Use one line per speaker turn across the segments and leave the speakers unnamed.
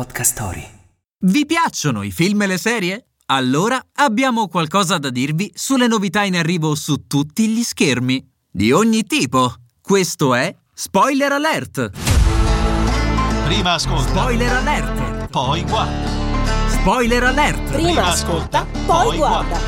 Podcast Story.
Vi piacciono i film e le serie? Allora abbiamo qualcosa da dirvi sulle novità in arrivo su tutti gli schermi. Di ogni tipo. Questo è Spoiler Alert!
Prima ascolta,
Spoiler Alert!
poi guarda.
Spoiler Alert!
Prima ascolta, poi guarda.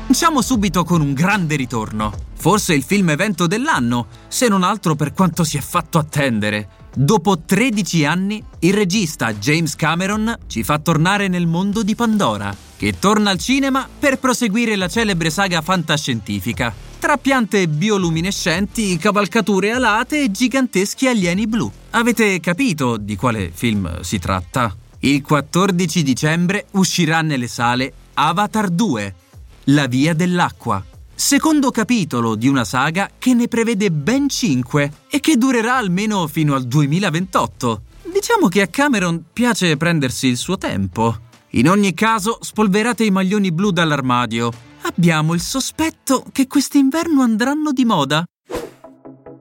Cominciamo subito con un grande ritorno. Forse il film evento dell'anno, se non altro per quanto si è fatto attendere. Dopo 13 anni, il regista James Cameron ci fa tornare nel mondo di Pandora, che torna al cinema per proseguire la celebre saga fantascientifica. Tra piante bioluminescenti, cavalcature alate e giganteschi alieni blu. Avete capito di quale film si tratta? Il 14 dicembre uscirà nelle sale Avatar 2, La via dell'acqua. Secondo capitolo di una saga che ne prevede ben 5 e che durerà almeno fino al 2028. Diciamo che a Cameron piace prendersi il suo tempo. In ogni caso, spolverate i maglioni blu dall'armadio. Abbiamo il sospetto che quest'inverno andranno di moda.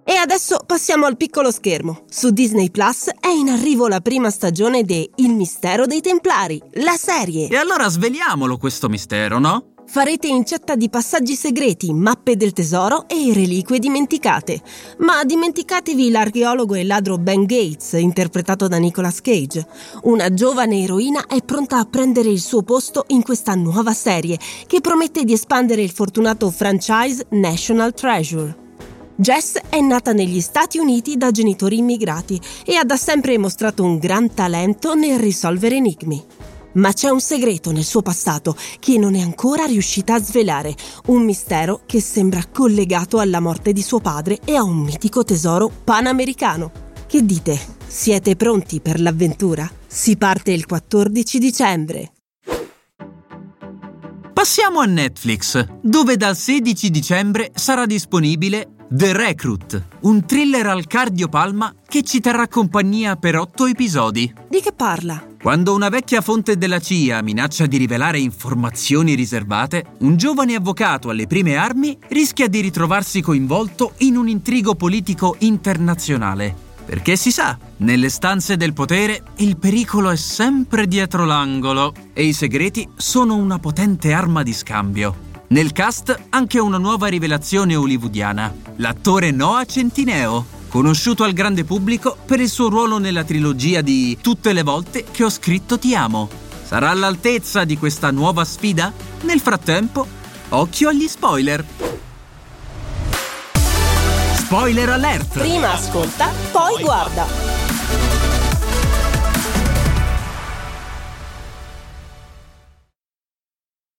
E adesso passiamo al piccolo schermo. Su Disney Plus è in arrivo la prima stagione di Il mistero dei Templari, la serie.
E allora sveliamolo questo mistero, no?
Farete incetta di passaggi segreti, mappe del tesoro e reliquie dimenticate. Ma dimenticatevi l'archeologo e ladro Ben Gates, interpretato da Nicolas Cage. Una giovane eroina è pronta a prendere il suo posto in questa nuova serie, che promette di espandere il fortunato franchise National Treasure. Jess è nata negli Stati Uniti da genitori immigrati e ha da sempre mostrato un gran talento nel risolvere enigmi. Ma c'è un segreto nel suo passato che non è ancora riuscita a svelare, un mistero che sembra collegato alla morte di suo padre e a un mitico tesoro panamericano. Che dite? Siete pronti per l'avventura? Si parte il 14 dicembre.
Passiamo a Netflix, dove dal 16 dicembre sarà disponibile The Recruit, un thriller al cardiopalma che ci terrà compagnia per otto episodi.
Di che parla?
Quando una vecchia fonte della CIA minaccia di rivelare informazioni riservate, un giovane avvocato alle prime armi rischia di ritrovarsi coinvolto in un intrigo politico internazionale. Perché si sa, nelle stanze del potere il pericolo è sempre dietro l'angolo e i segreti sono una potente arma di scambio. Nel cast anche una nuova rivelazione hollywoodiana, l'attore Noah Centineo, conosciuto al grande pubblico per il suo ruolo nella trilogia di Tutte le volte che ho scritto ti amo. Sarà all'altezza di questa nuova sfida? Nel frattempo, occhio agli spoiler. Spoiler alert!
Prima ascolta, poi guarda.